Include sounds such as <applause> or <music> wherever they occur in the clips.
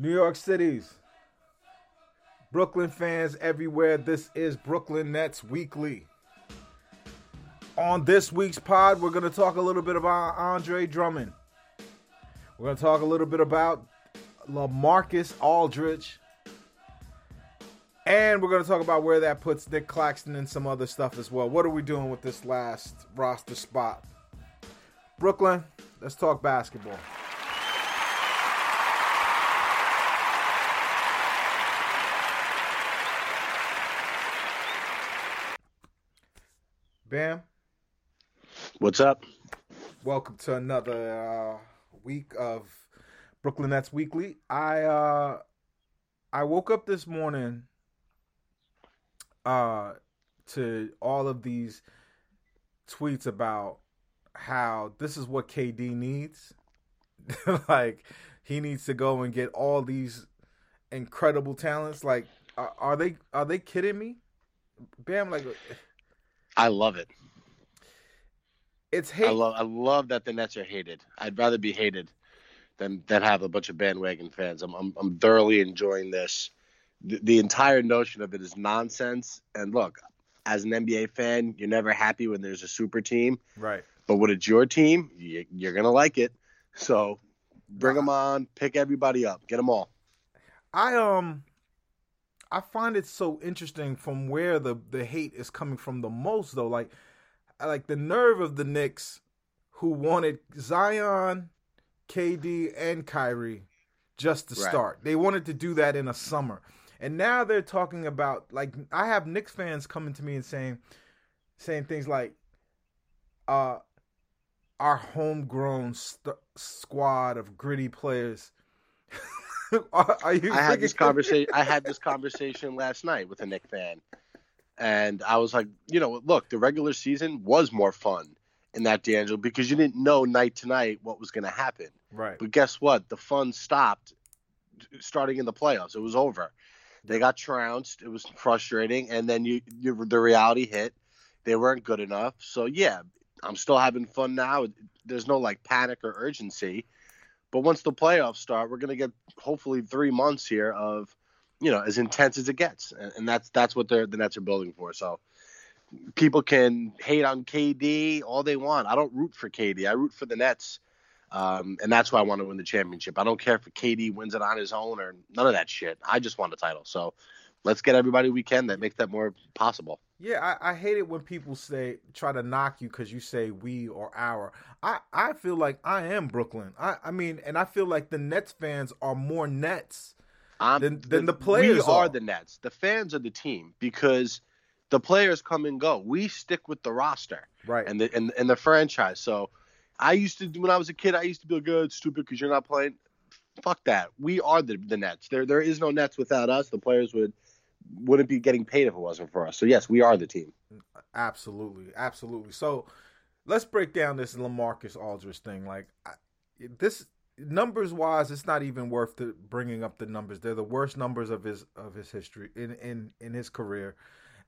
New York City's Brooklyn fans everywhere. This is Brooklyn Nets Weekly. On this week's pod, we're going to talk a little bit about Andre Drummond. We're going to talk a little bit about LaMarcus Aldridge. And we're going to talk about where that puts Nick Claxton and some other stuff as well. What are we doing with this last roster spot? Brooklyn, let's talk basketball. Bam. What's up? Welcome to another uh, week of Brooklyn Nets Weekly. I uh, I woke up this morning uh, to all of these tweets about how this is what KD needs. <laughs> like he needs to go and get all these incredible talents. Like, are, are they are they kidding me? Bam, like I love it. It's hate. I love I love that the Nets are hated. I'd rather be hated than than have a bunch of bandwagon fans. I'm I'm, I'm thoroughly enjoying this. The, the entire notion of it is nonsense. And look, as an NBA fan, you're never happy when there's a super team. Right. But when it's your team, you, you're gonna like it. So bring them on, pick everybody up, get them all. I um I find it so interesting from where the the hate is coming from the most though. Like like the nerve of the Knicks who wanted Zion, KD, and Kyrie just to Right. start. They wanted to do that in a summer. And now they're talking about like I have Knicks fans coming to me and saying saying things like uh our homegrown st- squad of gritty players. <laughs> are, are you I had this conversation. I had this conversation last night with a Knick fan, and I was like, you know, look, the regular season was more fun in that D'Angelo because you didn't know night to night what was going to happen. Right. But guess what? The fun stopped starting in the playoffs. It was over. They got trounced. It was frustrating, and then you, you the reality hit. They weren't good enough. So yeah, I'm still having fun now. There's no like panic or urgency. But once the playoffs start, we're gonna get hopefully three months here of, you know, as intense as it gets, and, and that's that's what the Nets are building for. So people can hate on KD all they want. I don't root for KD. I root for the Nets, um, and that's why I want to win the championship. I don't care if KD wins it on his own or none of that shit. I just want a title. So let's get everybody we can that makes that more possible. Yeah, I, I hate it when people say try to knock you because you say we or our. I, I feel like I am Brooklyn. I, I mean, and I feel like the Nets fans are more Nets. Um, Than- than the players We are are. the Nets. The fans are the team because the players come and go. We stick with the roster Right. and the and, and the franchise. So I used to when I was a kid, I used to be like, "Good, stupid, because you're not playing." Fuck that. We are the the Nets. There there is no Nets without us. The players would wouldn't be getting paid if it wasn't for us. So yes, we are the team. Absolutely, absolutely. So let's break down this Lamarcus Aldridge thing. Like I, this numbers wise, it's not even worth the, bringing up the numbers. They're the worst numbers of his of his history in in in his career,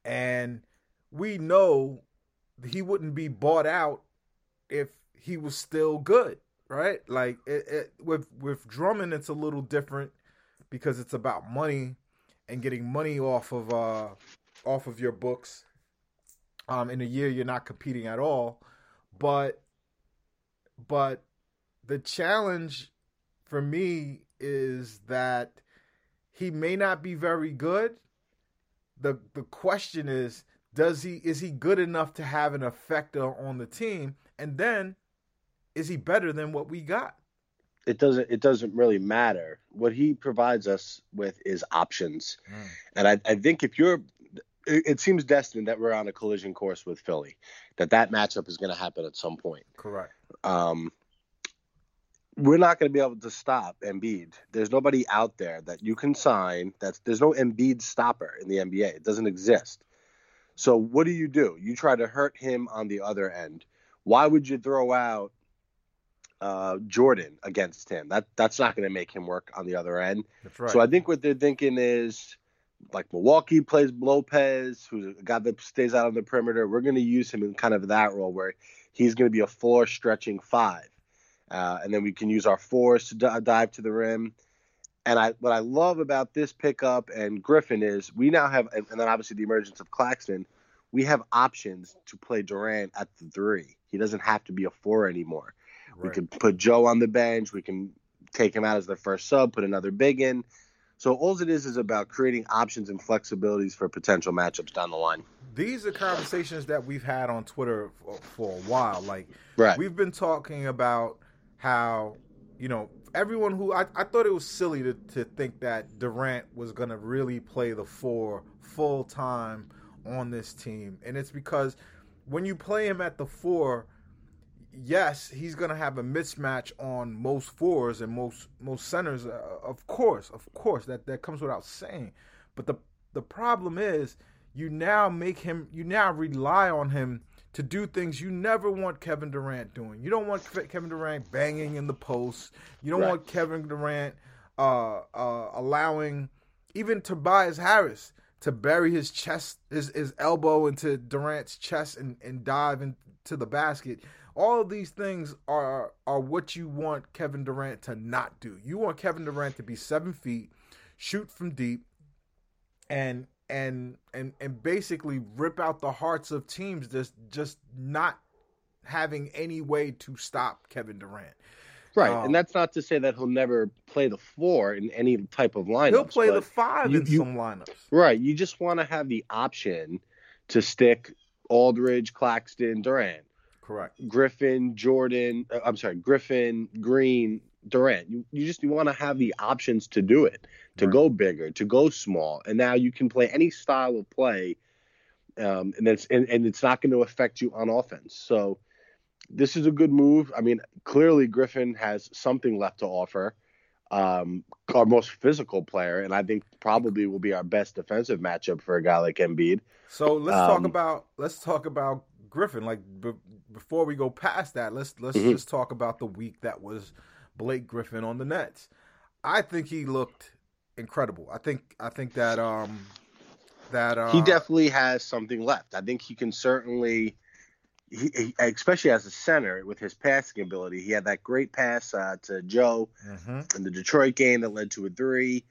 and we know he wouldn't be bought out if he was still good, right? Like it, it, with with Drummond, it's a little different because it's about money and getting money off of uh off of your books um, in a year you're not competing at all. But but the challenge for me is that he may not be very good. The the question is does he is he good enough to have an effect on the team and then is he better than what we got? It doesn't it doesn't really matter. What he provides us with is options. And I, I think if you're, it, it seems destined that we're on a collision course with Philly, that that matchup is going to happen at some point. Correct. Um, we're not going to be able to stop Embiid. There's nobody out there that you can sign. That's there's no Embiid stopper in the NBA. It doesn't exist. So what do you do? You try to hurt him on the other end. Why would you throw out uh, Jordan against him? That that's not going to make him work on the other end. That's right. So I think what they're thinking is like Milwaukee plays Lopez, who's a guy that stays out on the perimeter. We're going to use him in kind of that role where he's going to be a floor stretching five. Uh, and then we can use our fours to d- dive to the rim. And I, what I love about this pickup and Griffin is we now have, and then obviously the emergence of Claxton, we have options to play Durant at the three. He doesn't have to be a four anymore. Right. We can put Joe on the bench. We can take him out as the first sub, put another big in. So all it is is about creating options and flexibilities for potential matchups down the line. These are conversations that we've had on Twitter for, for a while. Like, right. we've been talking about how, you know, everyone who I, I thought it was silly to, to think that Durant was going to really play the four full time on this team. And it's because when you play him at the four, yes, he's going to have a mismatch on most fours and most most centers. Uh, of course, of course, that that comes without saying. But the the problem is, you now make him, you now rely on him to do things you never want Kevin Durant doing. You don't want Kevin Durant banging in the post. You don't right. want Kevin Durant uh, uh, allowing even Tobias Harris to bury his chest, his, his elbow into Durant's chest and, and dive into the basket. All of these things are are what you want Kevin Durant to not do. You want Kevin Durant to be seven feet, shoot from deep, and and and and basically rip out the hearts of teams just just not having any way to stop Kevin Durant. Right, um, and that's not to say that he'll never play the four in any type of lineup. He'll play the five you, in you, some lineups. Right, you just want to have the option to stick Aldridge, Claxton, Durant. Correct. Griffin, Jordan. Uh, I'm sorry, Griffin, Green, Durant. You you just you want to have the options to do it, to right. go bigger, to go small, and now you can play any style of play, um, and it's and, and it's not going to affect you on offense. So this is a good move. I mean, clearly Griffin has something left to offer. Um, our most physical player, and I think probably will be our best defensive matchup for a guy like Embiid. So let's um, talk about let's talk about Griffin. Like b- before we go past that, let's let's mm-hmm. just talk about the week that was Blake Griffin on the Nets. I think he looked incredible. I think I think that um that uh, he definitely has something left. I think he can certainly. He, he, especially as a center with his passing ability, he had that great pass uh, to Joe mm-hmm. in the Detroit game that led to a three.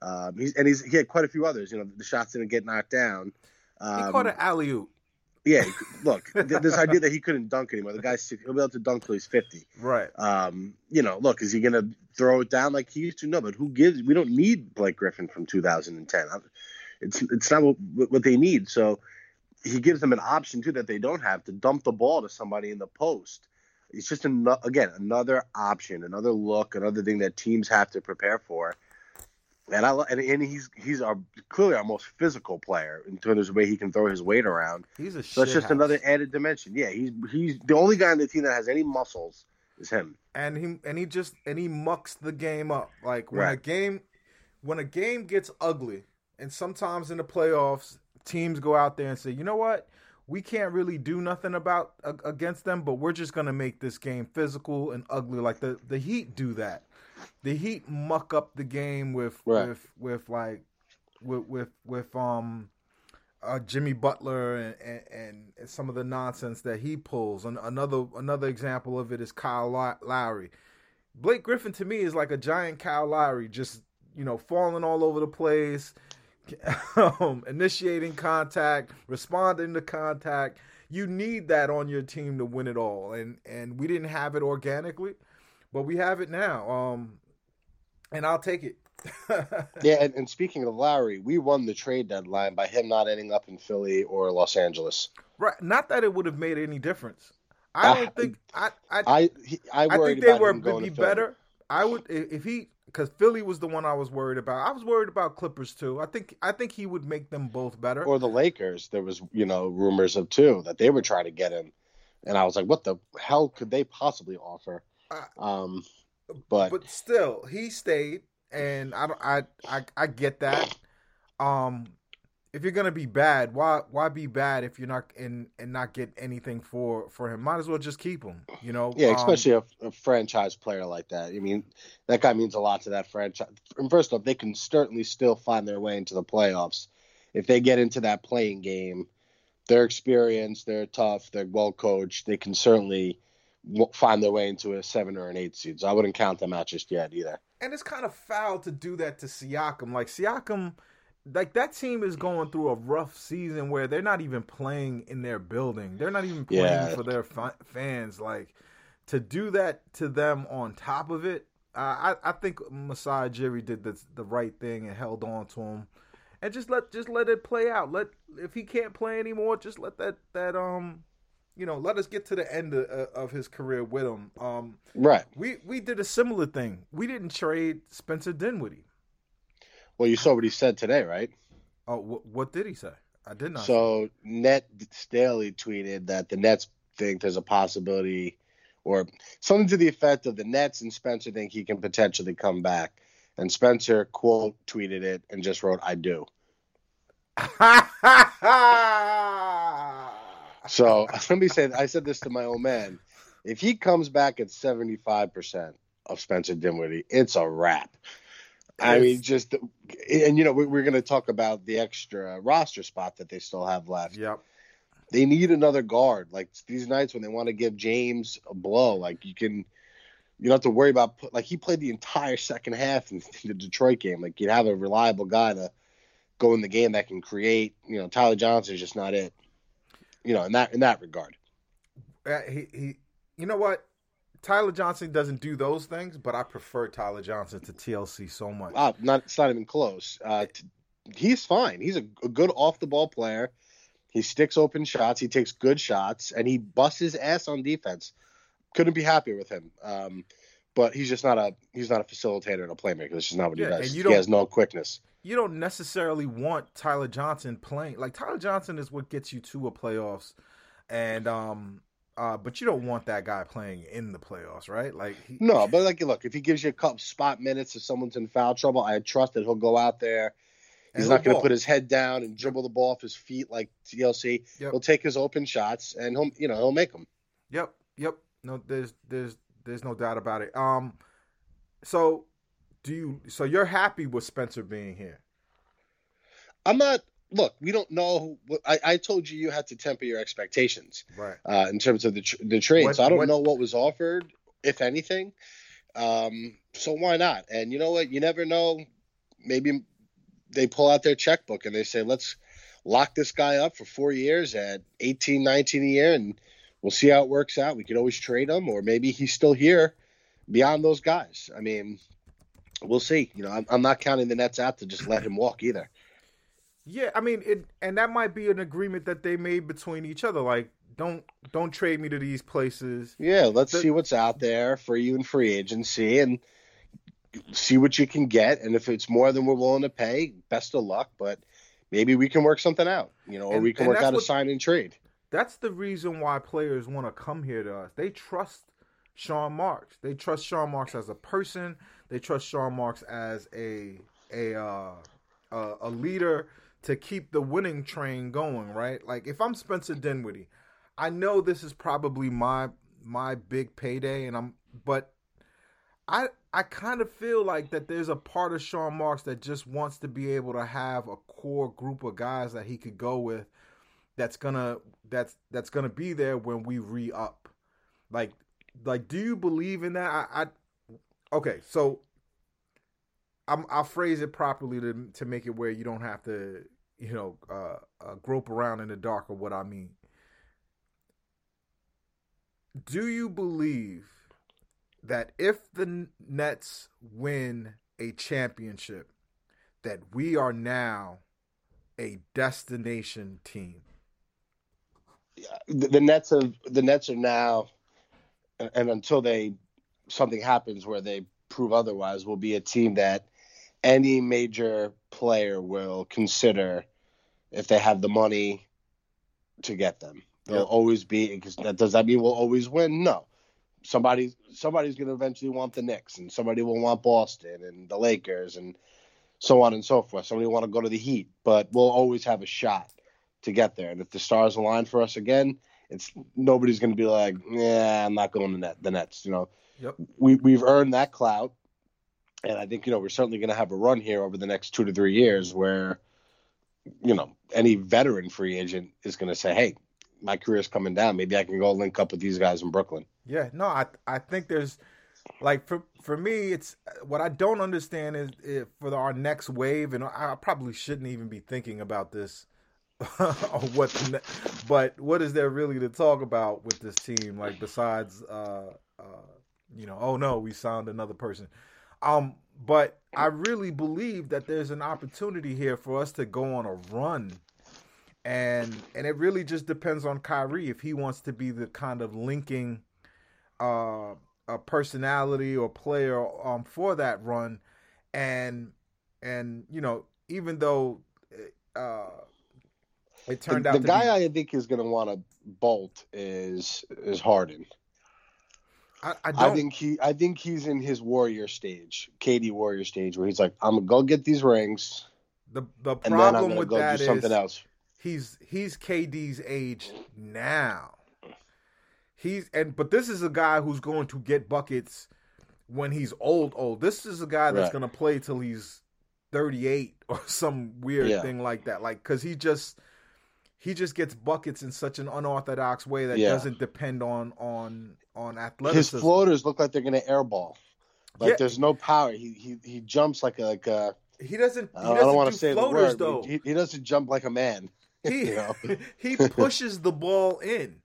Um, he's and he's he had quite a few others. You know, the shots didn't get knocked down. Um, he caught an alley oop. Yeah, look, this idea that he couldn't dunk anymore. The guy's he'll be able to dunk till he's fifty. Right. Um, you know, look, is he gonna throw it down like he used to? No, but who gives? We don't need Blake Griffin from 2010. It's it's not what, what they need. So he gives them an option too that they don't have to dump the ball to somebody in the post. It's just an, again another option, another look, another thing that teams have to prepare for and I and, and he's he's our clearly our most physical player in terms of the way he can throw his weight around. He's a so that's just house. another added dimension. Yeah, he's he's the only guy on the team that has any muscles is him. And he and he just and he mucks the game up. Like when right. a game when a game gets ugly, and sometimes in the playoffs, teams go out there and say, you know what, we can't really do nothing about against them, but we're just gonna make this game physical and ugly. Like the the Heat do that the Heat muck up the game with right. with with like with with with um uh, Jimmy Butler and, and, and some of the nonsense that he pulls. And another another example of it is Kyle Lowry. Blake Griffin to me is like a giant Kyle Lowry, just you know falling all over the place, <laughs> um, initiating contact, responding to contact. You need that on your team to win it all, and and we didn't have it organically but we have it now. Um, and I'll take it. <laughs> yeah, and, and, speaking of Lowry, we won the trade deadline by him not ending up in Philly or Los Angeles. Right. Not that it would have made any difference. I don't uh, think I I I, I, I think they were to be better. I would if he because Philly was the one I was worried about. I was worried about Clippers too. I think I think he would make them both better. Or the Lakers. There was you know rumors of too that they were trying to get him, and I was like, what the hell could they possibly offer? Um, But but still, he stayed, and I don't, I, I, I get that. Um, if you're gonna be bad, why why be bad if you're not and and not get anything for for him? Might as well just keep him. You know. Yeah, Um, especially a, a franchise player like that. I mean, that guy means a lot to that franchise. And first off, they can certainly still find their way into the playoffs if they get into that playing game. They're experienced, they're tough, they're well coached. They can certainly find their way into a seven or an eight seed. So I wouldn't count them out just yet either. and it's kind of foul to do that to Siakam. Like Siakam, like that team is going through a rough season where they're not even playing in their building. They're not even playing Yeah. for their fa- fans. Like to do that to them on top of it, uh, I I think Masai Ujiri did the the right thing and held on to him. And just let just let it play out. Let if he can't play anymore, just let that that um, you know, let us get to the end of, of his career with him. Um, Right. we we did a similar thing. We didn't trade Spencer Dinwiddie. Well, you saw what he said today, right? Oh, wh- what did he say? I did not. So Net Staley tweeted that the Nets think there's a possibility, or something to the effect of the Nets and Spencer think he can potentially come back. And Spencer quote tweeted it and just wrote, "I do." <laughs> So <laughs> <laughs> let me say, I said this to my old man: if he comes back at 75 percent of Spencer Dinwiddie, it's a wrap. I mean, just and you know we, we're going to talk about the extra roster spot that they still have left yep. they need another guard. Like these nights when they want to give James a blow, like you can, you don't have to worry about like he played the entire second half in <laughs> the Detroit game. Like you'd have a reliable guy to go in the game that can create. You know, Tyler Johnson is just not it. You know, in that in that regard. Uh, he he. You know what? Tyler Johnson doesn't do those things, but I prefer Tyler Johnson to TLC so much. Uh, not it's not even close. Uh, t- he's fine. He's a, a good off the ball player. He sticks open shots. He takes good shots, and he busts his ass on defense. Couldn't be happier with him. Um, but he's just not a he's not a facilitator and a playmaker. That's just not what Yeah, he does. He has no quickness. you don't necessarily want Tyler Johnson playing. Like Tyler Johnson is what gets you to a playoffs, and um, uh, but you don't want that guy playing in the playoffs, right? Like he, No, but like look, if he gives you a couple spot minutes if someone's in foul trouble, I trust that he'll go out there. He's not going to put his head down and dribble the ball off his feet like TLC. Yep. He'll take his open shots and he'll you know he'll make them. Yep, yep. No, there's there's there's no doubt about it. Um, so do you? So you're happy with Spencer being here? I'm not. Look, we don't know. I, I told you you had to temper your expectations Right. uh, in terms of the tr- the trade. What- so I don't what- know what was offered, if anything. Um, so why not? And you know what? You never know. Maybe they pull out their checkbook and they say, "Let's lock this guy up for four years at 18, 19 a year, and we'll see how it works out. We could always trade him, or maybe he's still here beyond those guys. I mean, we'll see. You know, I'm, I'm not counting the Nets out to just let him walk either. Yeah, I mean, it, and that might be an agreement that they made between each other. Like, don't don't trade me to these places. Yeah, let's The- see what's out there for you in free agency and see what you can get. And if it's more than we're willing to pay, best of luck. But maybe we can work something out, you know, or And- we can work out a sign and trade. That's the reason why players want to come here to us. They trust Sean Marks. They trust Sean Marks as a person. They trust Sean Marks as a a uh, a, a leader to keep the winning train going. Right? Like if I'm Spencer Dinwiddie, I know this is probably my my big payday, and I'm but I I kind of feel like that there's a part of Sean Marks that just wants to be able to have a core group of guys that he could go with that's gonna that's that's gonna be there when we re up. Like like do you believe in that? I, I okay, so I'm I'll phrase it properly to to make it where you don't have to, you know, uh, uh grope around in the dark of what I mean. Do you believe that if the Nets win a championship, that we are now a destination team? The, the Nets have the Nets are now, and until they something happens where they prove otherwise, will be a team that any major player will consider if they have the money to get them. They'll always be because that does that mean we'll always win? No. somebody somebody's going to eventually want the Knicks, and somebody will want Boston and the Lakers, and so on and so forth. Somebody will want to go to the Heat, but we'll always have a shot to get there. And if the stars align for us again, it's nobody's going to be like, yeah, I'm not going to net, the Nets. You know, Yep. we we've earned that clout, and I think you know we're certainly going to have a run here over the next two to three years where, you know, any veteran free agent is going to say, hey, my career's coming down. Maybe I can go link up with these guys in Brooklyn. Yeah, no, I I think there's like for for me, it's what I don't understand is if for the, our next wave, and I probably shouldn't even be thinking about this. <laughs> what, but what is there really to talk about with this team? Like besides, uh, uh, you know, oh no, we signed another person. Um, but I really believe that there's an opportunity here for us to go on a run and and it really just depends on Kyrie if he wants to be the kind of linking uh a personality or player um for that run and and you know even though uh it turned the, out the guy be, I think is going to want to bolt is is Harden. I, I, I think he I think he's in his warrior stage, KD warrior stage, where he's like, I'm gonna go get these rings, the the and then I'm problem with that do something is else. he's he's KD's age now. He's and but this is a guy who's going to get buckets when he's old old. This is a guy that's Right. going to play till he's 38 or <laughs> some weird Yeah. thing like that. Like cuz he just he just gets buckets in such an unorthodox way that Yeah. doesn't depend on on on athleticism. His floaters look like they're gonna airball. Like Yeah. there's no power. He he he jumps like a like a. he doesn't he I doesn't don't want do to say the word. though. He, he doesn't jump like a man. <laughs> he you know? <laughs> he <laughs> pushes the ball in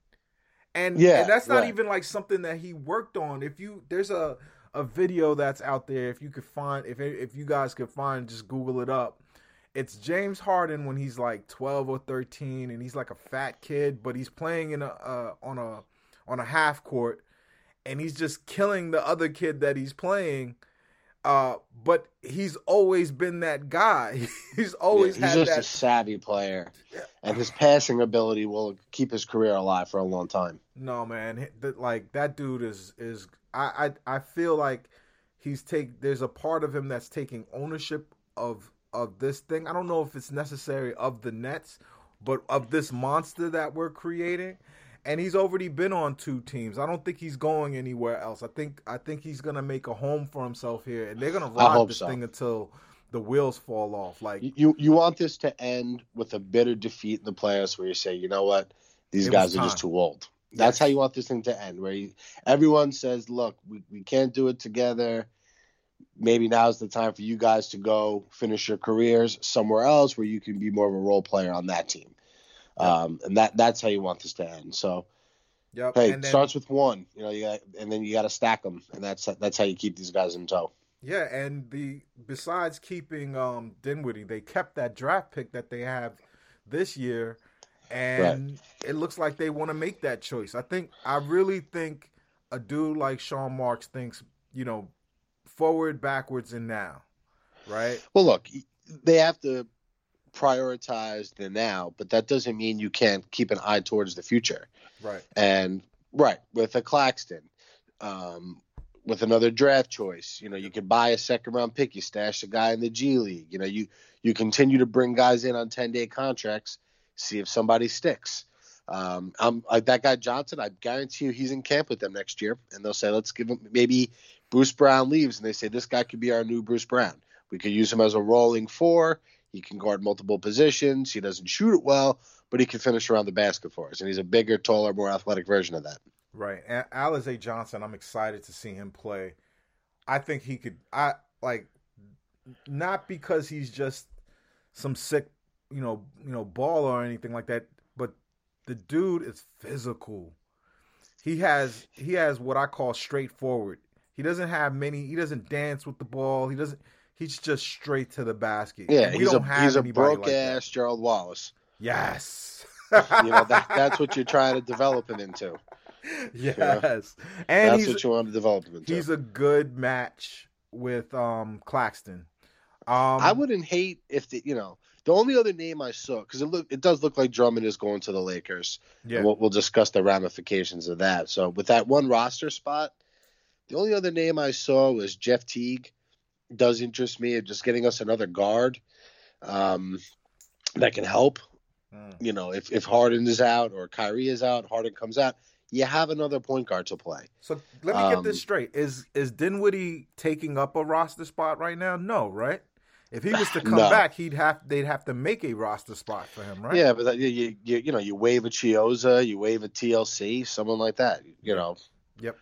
and Yeah, and that's not right. even like something that he worked on if you there's a a video that's out there if you could find if if you guys could find just google it up it's James Harden when he's like 12 or 13 and he's like a fat kid but he's playing in a uh, on a on a half court and he's just killing the other kid that he's playing uh but he's always been that guy. <laughs> He's always Yeah, he's had just that a savvy player, and his passing ability will keep his career alive for a long time. No man, like that dude is is I I I feel like he's take there's a part of him that's taking ownership of of this thing. I don't know if it's necessary of the Nets, but of this monster that we're creating. And he's already been on two teams. I don't think he's going anywhere else. I think I think he's gonna make a home for himself here, and they're gonna ride this so. thing until the wheels fall off. Like You- You you want this to end with a bitter defeat in the playoffs, where you say, you know what, these guys are just too old. That's Yes. how you want this thing to end, where you, everyone says, look, we, we can't do it together. Maybe now's the time for you guys to go finish your careers somewhere else where you can be more of a role player on that team. Um, and that that's how you want this to end. So yep. hey, and then, starts with one, you know, you got, and then you got to stack them, and that's that's how you keep these guys in tow. Yeah, and the besides keeping um Dinwiddie, they kept that draft pick that they have this year, and it looks like they want to make that choice. I think I really think a dude like Sean Marks thinks, you know, forward, backwards, and now, right? Well, look, they have to prioritize the now, but that doesn't mean you can't keep an eye towards the future. Right. And right with a Claxton, um, with another draft choice, you know, you could buy a second round pick, you stash a guy in the G League. You know, you you continue to bring guys in on ten day contracts, see if somebody sticks. Um, I'm like that guy Johnson. I guarantee you, he's in camp with them next year, and they'll say, "Let's give him." Maybe Bruce Brown leaves, and they say, "This guy could be our new Bruce Brown." We could use him as a rolling four. He can guard multiple positions. He doesn't shoot it well, but he can finish around the basket for us. And he's a bigger, taller, more athletic version of that. Right. And Alize Johnson, I'm excited to see him play. I think he could I like not because he's just some sick, you know, you know, baller or anything like that, but the dude is physical. He has he has what I call straightforward. He doesn't have many he doesn't dance with the ball. He doesn't he's just straight to the basket. Yeah, we he's don't a he's a broke like that. ass Gerald Wallace. Yes. You know that that's what you're trying to develop him into. <laughs> yes. And that's what you want to develop him into. he's a good match with um Claxton. Um I wouldn't hate if the you know The only other name I saw, because it look it does look like Drummond is going to the Lakers. Yeah. We'll, we'll discuss the ramifications of that. So with that one roster spot, the only other name I saw was Jeff Teague. Does interest me. Just getting us another guard um, that can help. Mm. You know, if if Harden is out or Kyrie is out, Harden comes out, you have another point guard to play. So let me get Um, this straight: is is Dinwiddie taking up a roster spot right now? No, right? If he was to come <sighs> No. back, he'd have they'd have to make a roster spot for him, right? Yeah, but that, you, you you you know you waive a Chiozza, you waive a TLC, someone like that. You know, Yep.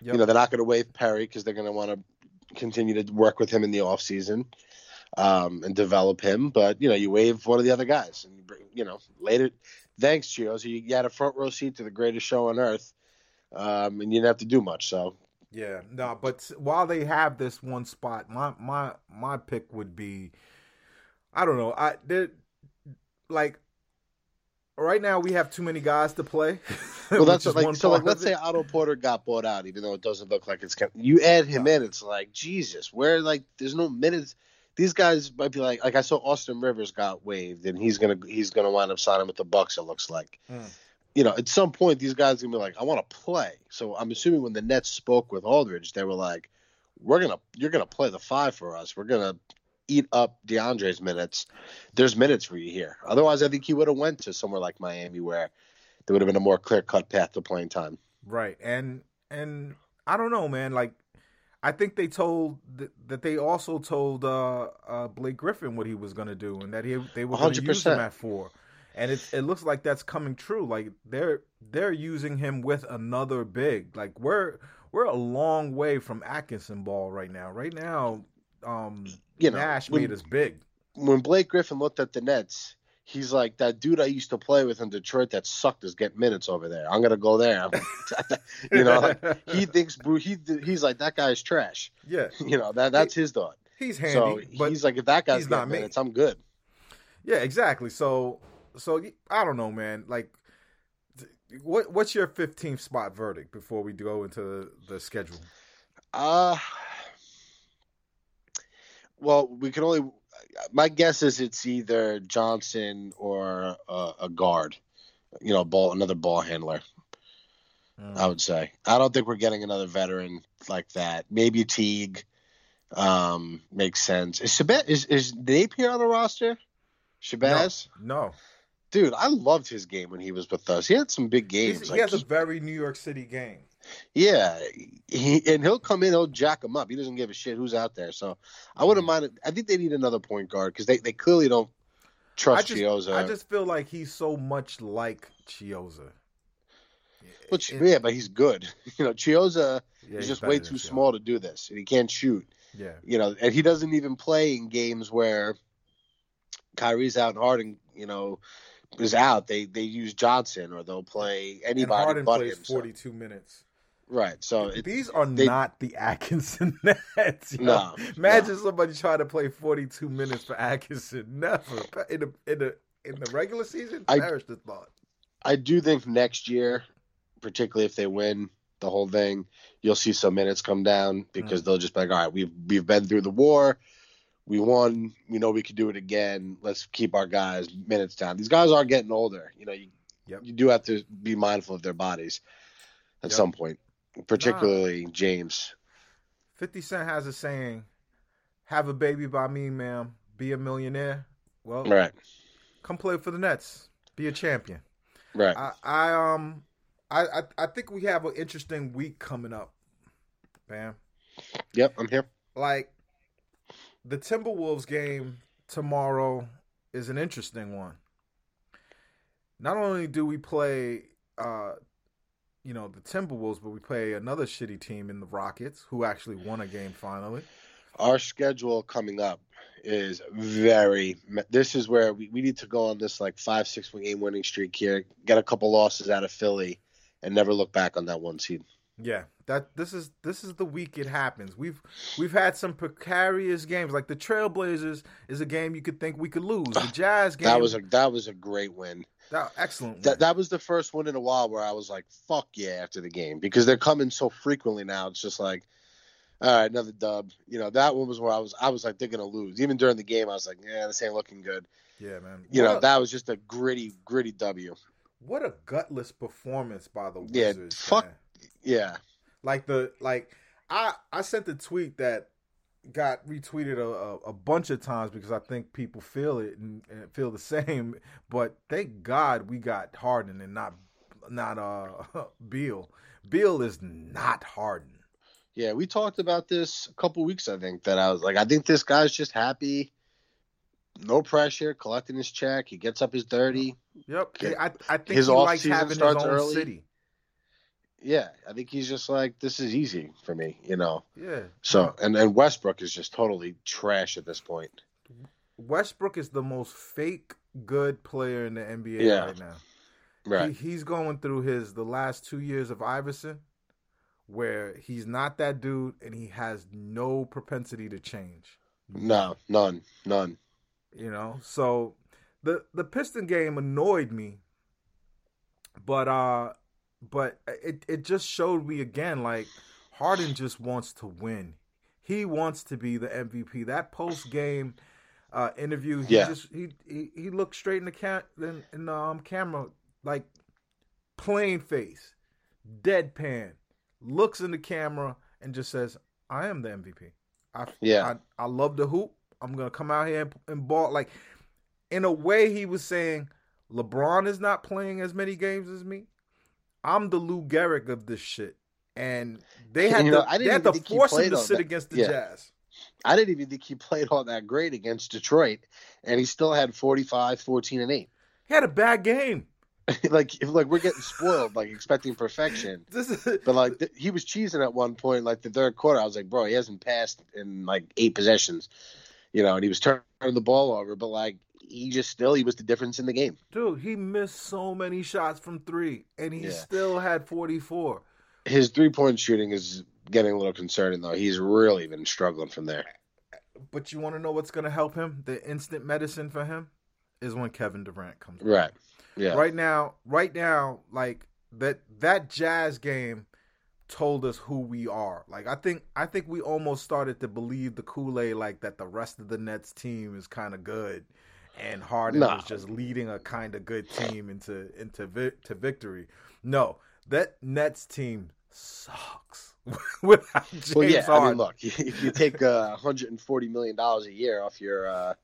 You know they're not going to waive Perry because they're going to want to continue to work with him in the off season um, and develop him. But you know, you waive one of the other guys, and you know later. Thanks, Chiozza. You, you had a front row seat to the greatest show on earth, um, and you didn't have to do much. So Yeah, no, but while they have this one spot, my my my pick would be, I don't know, I did like right now we have too many guys to play. <laughs> well, that's what, like so. Like, let's say. Otto Porter got bought out, even though it doesn't look like it's. com- You add him in, it's like Jesus. Where like there's no minutes. These guys might be like like I saw Austin Rivers got waived, and he's gonna he's gonna wind up signing with the Bucks. It looks like. Mm. You know, at some point, these guys are gonna be like, I want to play. So I'm assuming when the Nets spoke with Aldridge, they were like, "We're gonna, you're gonna play the five for us. We're gonna eat up DeAndre's minutes. There's minutes for you here. Otherwise, I think he would have went to somewhere like Miami where there would have been a more clear cut path to playing time. Right, and and I don't know, man. Like, I think they told th- that they also told uh, uh, Blake Griffin what he was going to do, and that he they were going to use him 100%. at four. And it it looks like that's coming true. Like they're they're using him with another big. Like we're we're a long way from Atkinson ball right now. Right now, um, You know, Nash when- made us big. When Blake Griffin looked at the Nets, he's like, that dude I used to play with in Detroit that sucked is getting minutes over there. I'm gonna go there. <laughs> you know, like, he <laughs> thinks he he's like that guy's trash. yeah, <laughs> You know that that's his thought. he's handy, So but he's like, if that guy's not getting me. minutes, I'm good. Yeah, exactly. So, so I don't know, man. Like, what what's your 15th spot verdict before we go into the, the schedule? Uh well, we can only. My guess is it's either Johnson or uh, a guard. You know, ball another ball handler. I would say. I don't think we're getting another veteran like that. Maybe Teague um, makes sense. Is Shabazz, is is Napier on the roster? Shabazz, No, dude, I loved his game when he was with us. He had some big He's- games. he Like, has a very New York City game. Yeah, he and he'll come in, he'll jack him up. He doesn't give a shit who's out there. So I wouldn't mm-hmm. mind. It. I think they need another point guard because they, they clearly don't I trust just, Chiozza. I just feel like he's so much like Chiozza. Which, It- yeah, but he's good. <laughs> You know, Chiozza yeah, is just way too small to do this, and he can't shoot. Yeah, you know, and he doesn't even play in games where Kyrie's out and Harden, you know, is out. They they use Johnson or they'll play and anybody Harden but plays so- 42 minutes. Right. So it, These are they- not the Atkinson <laughs> Nets. No, Imagine somebody trying to play 42 minutes for Atkinson. <laughs> Never in the in the in the regular season. I- perish the thought. I do think next year, particularly if they win the whole thing, you'll see some minutes come down because mm. they'll just be like, all right, we've we've been through the war. We won. We know we could do it again. Let's keep our guys minutes down. These guys are getting older. You know, you, Yep. you do have to be mindful of their bodies at Yep. some point, particularly James. 50 Cent has a saying, "Have a baby by me, ma'am. Be a millionaire." Well, Right, come play for the Nets. Be a champion. right. I, I um, I, I I think we have an interesting week coming up, man. yep, I'm here. Like the Timberwolves game tomorrow is an interesting one. Not only do we play, uh, you know, the Timberwolves, but we play another shitty team in the Rockets, who actually won a game finally. Our schedule coming up is very. This is where we, we need to go on this like five six game winning streak here, get a couple losses out of Philly, and never look back on that one seed. Yeah, that this is this is the week it happens. We've we've had some precarious games. Like the Trailblazers is a game you could think we could lose. The Jazz game That was a that was a great win. That- excellent. That that was the first one in a while where I was like, "Fuck yeah!" After the game because they're coming so frequently now. It's just like, All right, another dub. You know that one was where I was. I was like, they're gonna lose. Even during the game, I was like, yeah, this ain't looking good. Yeah, man. You What know a- that was just a gritty, gritty W. what a gutless performance by the Wizards. Yeah, fuck- man. Yeah, Like the like, I I sent the tweet that got retweeted a, a, bunch of times because I think people feel it and, and feel the <laughs> same. But thank God we got Harden and not not uh <laughs> Beal. Beal is not Harden. yeah. We talked about this a couple weeks. I think that I was like, I think this guy's just happy, no pressure, collecting his check. He gets up his thirty. Yep. Okay. I I think His he likes having his starts own early. city. Yeah, I think he's just like, this is easy for me. You know. Yeah. So and and Westbrook is just totally trash at this point. Westbrook is the most fake good player in the NBA Yeah. right now. Right. He, he's going through his the last two years of Iverson, where he's not that dude and he has no propensity to change. No, none, none. You know, so the the Piston game annoyed me, but uh, but it it just showed me again like Harden just wants to win. He wants to be the MVP. That post game uh, interview, he Yeah. just he, he he looked straight in the cam in, in the um, camera like plain face, deadpan, looks in the camera and just says, "I am the MVP. I Yeah. I, I love the hoop. I'm gonna come out here and, and ball." Like in a way, he was saying, "LeBron is not playing as many games as me. I'm the Lou Gehrig of this shit." And they had You know, to, they had to force him to sit that- against the yeah. Jazz. I didn't even think he played all that great against Detroit, and he still had 45, 14, and 8. He had a bad game. <laughs> like, like we're getting spoiled, like expecting perfection. <laughs> Is But like th- he was cheesing at one point, like the third quarter. I was like, bro, he hasn't passed in like eight possessions, you know, and he was turning the ball over. But like he just still he was the difference in the game. dude. He missed so many shots from three, and he Yeah. still had 44. His three point shooting is getting a little concerning though. He's really been struggling from there. But you want to know what's going to help him? The instant medicine for him is when Kevin Durant comes. back. Right. Yeah. Right now, right now, like that that Jazz game told us who we are. Like I think I think we almost started to believe the Kool-Aid like that the rest of the Nets team is kind of good and Harden Nah. was just leading a kind of good team into into vi- to victory. No, that Nets team sucks <laughs> without James Well, yeah. Harden. I mean, look, if you take uh, 140 million dollars a year off your uh,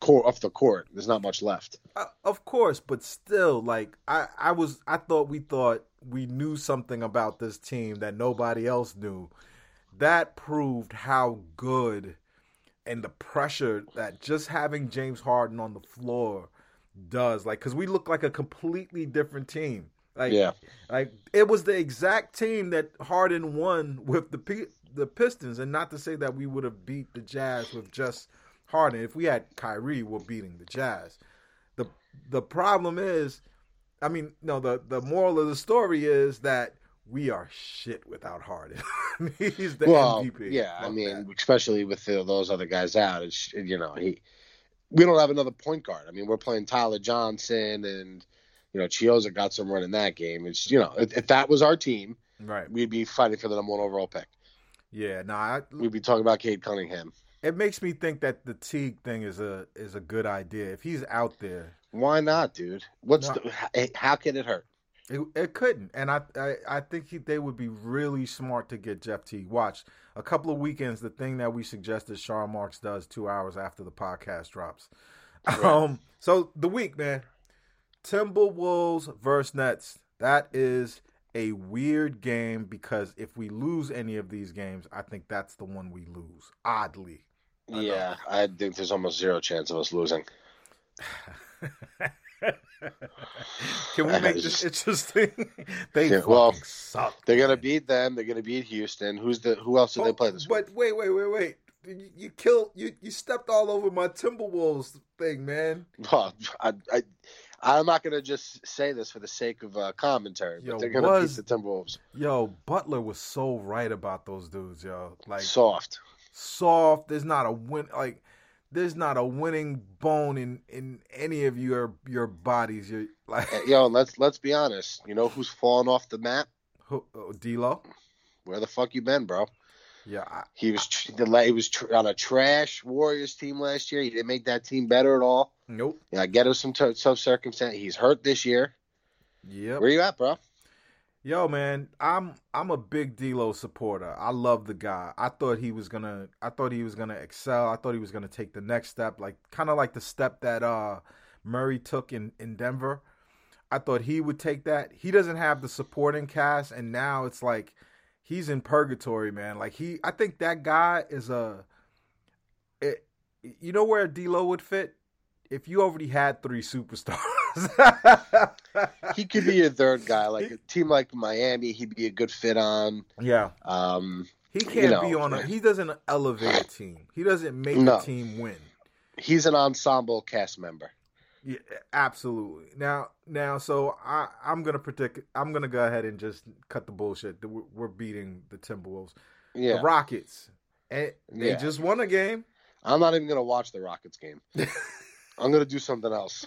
court off the court, there's not much left. Uh, of course, but still, like I, I was, I thought we thought we knew something about this team that nobody else knew. That proved how good and the pressure that just having James Harden on the floor does. Like, because we look like a completely different team. Like, Yeah. like it was the exact team that Harden won with the P- the Pistons, and not to say that we would have beat the Jazz with just Harden. If we had Kyrie, we're beating the Jazz. the The problem is, I mean, no. the The moral of the story is that we are shit without Harden. <laughs> He's the well, MVP. yeah. I mean, that. especially with the, those other guys out, it's you know he. We don't have another point guard. I mean, we're playing Tyler Johnson and you know Chiozza got some run in that game. It's you know if, if that was our team, right? we'd be fighting for the number one overall pick. Yeah. No, I, We'd be talking about Cade Cunningham. it makes me think that the Teague thing is a is a good idea. If he's out there, Why not, dude? What's No. the, how can it hurt? It, it couldn't, and I I, I think he, they would be really smart to get Jeff T. Watch a couple of weekends. The thing that we suggested Sean Marks does two hours after the podcast drops. Um, so the week, man, Timberwolves versus Nets. That is a weird game because if we lose any of these games, I think that's the one we lose. Oddly, I know. Yeah, I think there's almost zero chance of us losing. <laughs> <laughs> Can we make this <laughs> interesting? they Yeah, fucking well, suck. They're gonna beat them. They're gonna beat Houston. Who's the? Who else did they Oh, play this week? But wait, wait, wait, wait. You, you killed you you stepped all over my Timberwolves thing, man. <laughs> Well, I, I, I'm not gonna just say this for the sake of uh, commentary, but they're gonna was- beat the Timberwolves. Yo, Butler was so right about those dudes, yo. Like Soft. soft. There's not a win like there's not a winning bone in in any of your your bodies. You're like Yo, let's let's be honest. You know who's fallen off the map? who- oh, D'Lo. Where the fuck you been, bro? Yeah, I, He was tr- he was tr- on a trash Warriors team last year. He didn't make that team better at all. nope. Yeah, I get him some t- tough circumstance. He's hurt this year. Yeah. Where you at, bro? Yo, man, I'm I'm a big D'Lo supporter. I love the guy. I thought he was gonna. I thought he was gonna excel. I thought he was gonna take the next step, like kind of like the step that uh Murray took in in Denver. I thought he would take that. He doesn't have the supporting cast, and now it's like he's in purgatory, man. Like he, I think that guy is a. It, you know where D'Lo would fit if you already had three superstars. <laughs> <laughs> He could be a third guy, like a team like Miami. He'd be a good fit on. yeah. Um, He can't you know, be on a. He doesn't elevate a team. He doesn't make No. a team win. he's an ensemble cast member. Yeah, absolutely. Now, now, so I, I'm gonna predict. I'm gonna go ahead and just cut the bullshit. We're, we're beating the Timberwolves, Yeah, the Rockets, and they Yeah. just won a game. I'm not even gonna watch the Rockets game. <laughs> I'm gonna do something else.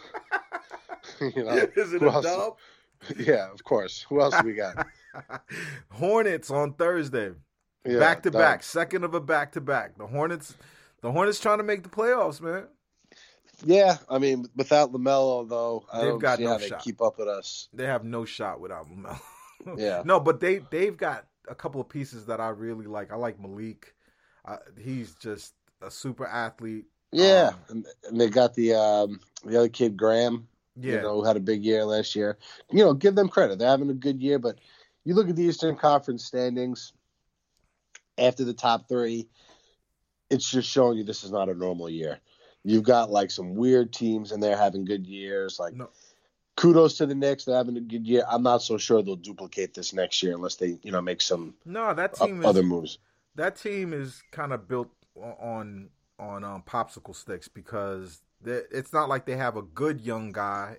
<laughs> you know, <laughs> Is it a else- dub? <laughs> Yeah, of course. Who else we got? Hornets on Thursday, Yeah, back to back, second of a back to back. The Hornets, the Hornets trying to make the playoffs, man. Yeah, I mean, without LaMelo though, I They've got no shot. keep up with us. They have no shot without LaMelo. Yeah. no, but they they've got a couple of pieces that I really like. I like Malik. Uh, he's just a super athlete. Yeah, Um, and, and they got the um, the other kid Graham, Yeah, you know, who had a big year last year. You know, give them credit; they're having a good year. But you look at the Eastern Conference standings after the top three, it's just showing you this is not a normal year. You've got like some weird teams, and they're having good years. Like, No. kudos to the Knicks; they're having a good year. I'm not so sure they'll duplicate this next year unless they, you know, make some no, that team is other moves. that team is kind of built on on um, popsicle sticks because it's not like they have a good young guy.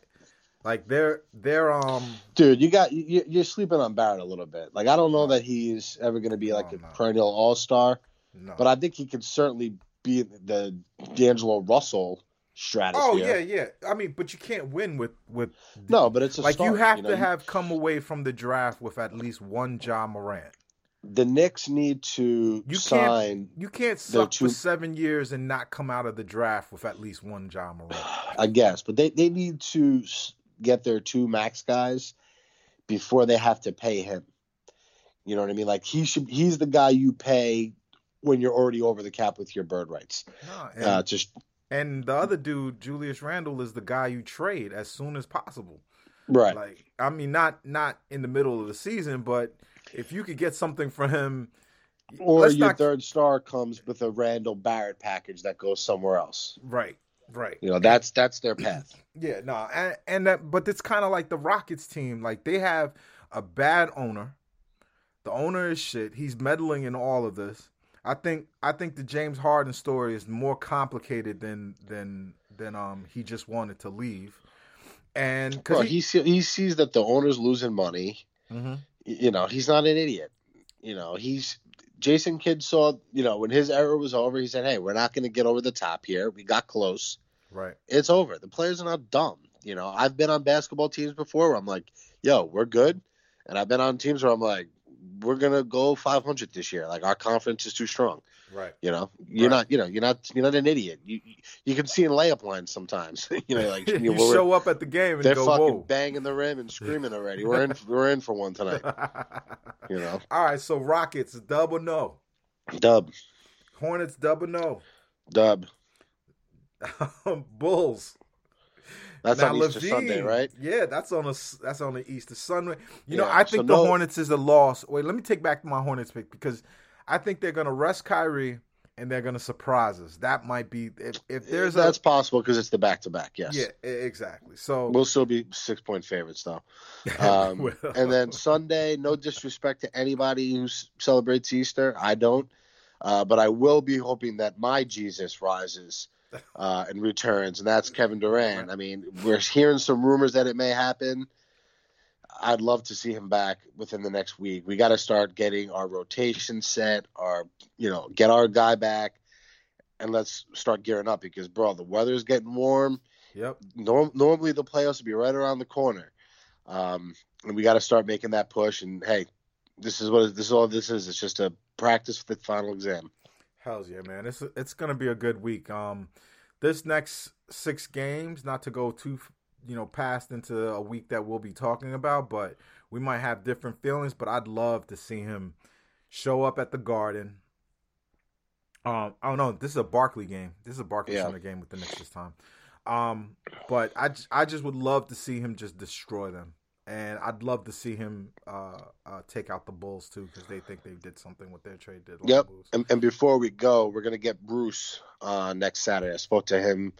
Like they're they're um Dude, you got you, you're sleeping on Barrett a little bit. Like I don't know that he's ever going to be like a no. perennial All Star, no. but I think he could certainly be the D'Angelo Russell strategy. oh yeah yeah. I mean, but you can't win with with No, but it's a like you start, have know? to have come away from the draft with at least one Ja Morant. The Knicks need to You sign. You can't suck too- for seven years and not come out of the draft with at least one Ja Morant. <sighs> I guess, but they they need to get their two max guys before they have to pay him. You know what I mean? Like he should. He's the guy you pay when you're already over the cap with your bird rights. No, and, Uh, just and the other dude, Julius Randle, is the guy you trade as soon as possible. right. Like, I mean, not not in the middle of the season, but if you could get something for him, Or your not- third star comes with a Randle Barrett package that goes somewhere else. right, right, You know, that's that's their path. <clears throat> yeah, no, and, and that, but it's kind of like the Rockets team. Like they have a bad owner. The owner is shit. He's meddling in all of this. I think I think the James Harden story is more complicated than than than um he just wanted to leave, and Bro, he see, he sees that the owner's losing money. Mhm. You know, he's not an idiot. You know, he's Jason Kidd saw. You know, when his era was over, he said, "Hey, we're not going to get over the top here. We got close. right, It's over. The players are not dumb. You know, I've been on basketball teams before where I'm like, yo, we're good, and I've been on teams where I'm like, we're gonna go 500 this year. Like our conference is too strong. right. You know, you're Right. not, you know, you're not, you're not an idiot. You, you can see in layup lines sometimes. <laughs> you know, like <laughs> you you know, show up at the game and they're go, fucking whoa. banging the rim and screaming already. We're in, <laughs> we're in for one tonight. You know, All right, so Rockets double no, dub, Hornets double no, dub. Bulls. That's Now, on Easter Sunday, right? Yeah, that's on a that's on the Easter Sunday. You know, I think so the no- Hornets is a loss. Wait, let me take back my Hornets pick because I think they're going to rest Kyrie and they're going to surprise us. That might be if if there's That's a possible because it's the back to back. Yes. yeah, exactly. So We'll still be six point favorites though. <laughs> Um, Well. and then Sunday, no disrespect to anybody who celebrates Easter. I don't. Uh, but I will be hoping that my Jesus rises uh, and returns, and that's Kevin Durant. I mean, we're hearing some rumors that it may happen. I'd love to see him back within the next week. We got to start getting our rotation set, our you know, get our guy back, and let's start gearing up because, bro, the weather's getting warm yep. norm- normally the playoffs will be right around the corner, um, and we got to start making that push. And hey, this is what this is all this is. It's just a practice for the final exam. Hell's yeah, man! It's it's gonna be a good week. Um, this next six games, not to go too you know past into a week that we'll be talking about, but we might have different feelings. But I'd love to see him show up at the Garden. Um, I don't know. This is a Barclays game. This is a Barclays Yeah. Center game with the Knicks this time. Um, but I, j- I just would love to see him just destroy them, and I'd love to see him uh, uh take out the Bulls too because they think they did something with their trade deadline Yep. And, and before we go, we're gonna get Bruce uh, next Saturday. I spoke to him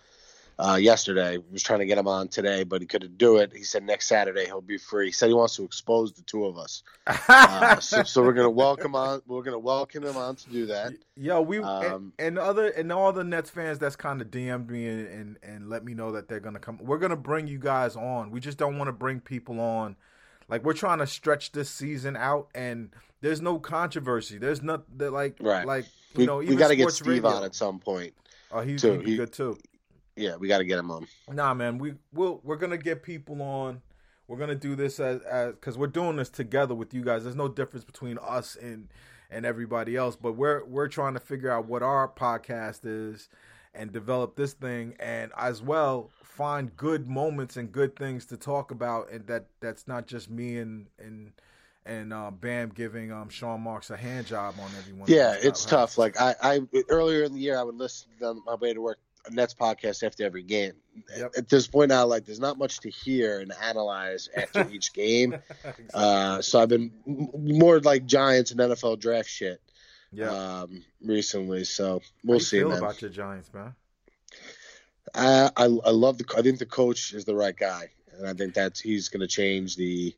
uh, yesterday. Was trying to get him on today, but he couldn't do it. He said next Saturday he'll be free. He said he wants to expose the two of us. Uh, so, so we're gonna welcome on. We're gonna welcome him on to do that. Yeah, we Um, and, and other and all the Nets fans that's kind of DM'd me and, and and let me know that they're gonna come. We're gonna bring you guys on. We just don't want to bring people on. Like we're trying to stretch this season out, and there's no controversy. There's not that like Right. like you We, know we got to get Steve radio- on at some point. Oh, he's too. He- good too. Yeah, we got to get him on. Nah, man, we we'll, we're gonna get people on. We're gonna do this as as because we're doing this together with you guys. There's no difference between us and and everybody else, but we're we're trying to figure out what our podcast is and develop this thing, and as well find good moments and good things to talk about, and that that's not just me and and and uh, Bam giving um Sean Marks a hand job on everyone. Yeah, it's tough. Like I, I earlier in the year, I would listen on my way to work a Nets podcast after every game. Yep. At this point now, like there's not much to hear and analyze after <laughs> each game. Exactly. Uh, so I've been m- more like Giants and NFL draft shit yeah. um, recently. So we'll see, feel man. about your Giants, man. I, I I love the. I think the coach is the right guy, and I think that he's going to change the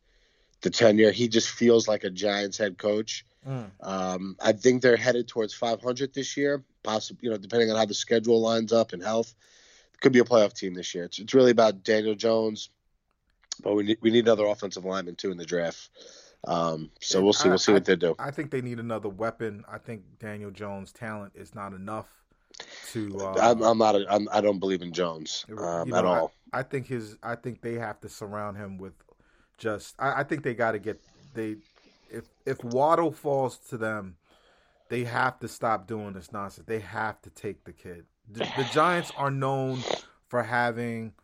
the tenure. He just feels like a Giants head coach. Mm. Um, I think they're headed towards 500 this year, possibly, you know, depending on how the schedule lines up and health. Could be a playoff team this year. It's, it's really about Daniel Jones, but we need, we need another offensive lineman too in the draft. Um, so we'll see. We'll see I- what they do. I think they need another weapon. I think Daniel Jones' talent is not enough to. Uh, I'm, I'm not. A, I'm, I don't believe in Jones um, you at know, I- all. I, think his. I think they have to surround him with just. I, I think they got to get they. If if Waddle falls to them, they have to stop doing this nonsense. They have to take the kid. The, the Giants are known for having.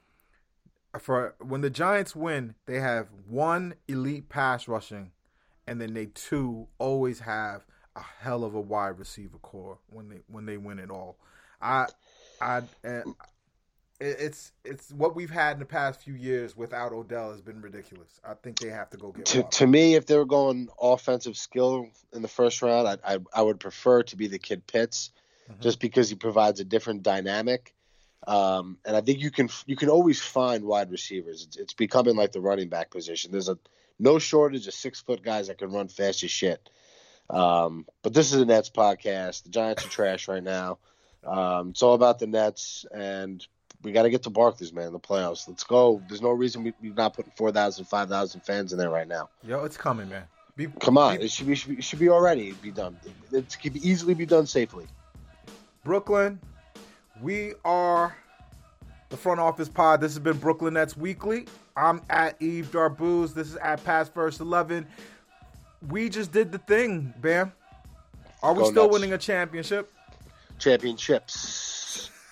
For when the Giants win, they have one elite pass rushing, and then they two always have a hell of a wide receiver core when they when they win it all. I I it- it's it's what we've had in the past few years without Odell has been ridiculous. I think they have to go get To, to me, if they were going offensive skill in the first round, I I, I would prefer to be the kid Pitts, Mhm. just because he provides a different dynamic. Um, and I think you can you can always find wide receivers. It's, it's becoming like the running back position. There's a no shortage of six foot guys that can run fast as shit. Um, but this is a Nets podcast. The Giants are trash right now. Um, it's all about the Nets, and we got to get to Barclays, man. The playoffs. Let's go. There's no reason we, we're not putting 4,000, 5,000 fans in there right now. Yo, it's coming, man. Be, Come on, be- it should be, should be, it should be already be done. It could easily be done safely. Brooklyn. We are the front office pod. This has been Brooklyn Nets Weekly. I'm at Eve Darbouz. This is at Past First Eleven. We just did the thing, Bam. Are we Go still Nets. winning a championship? Championships.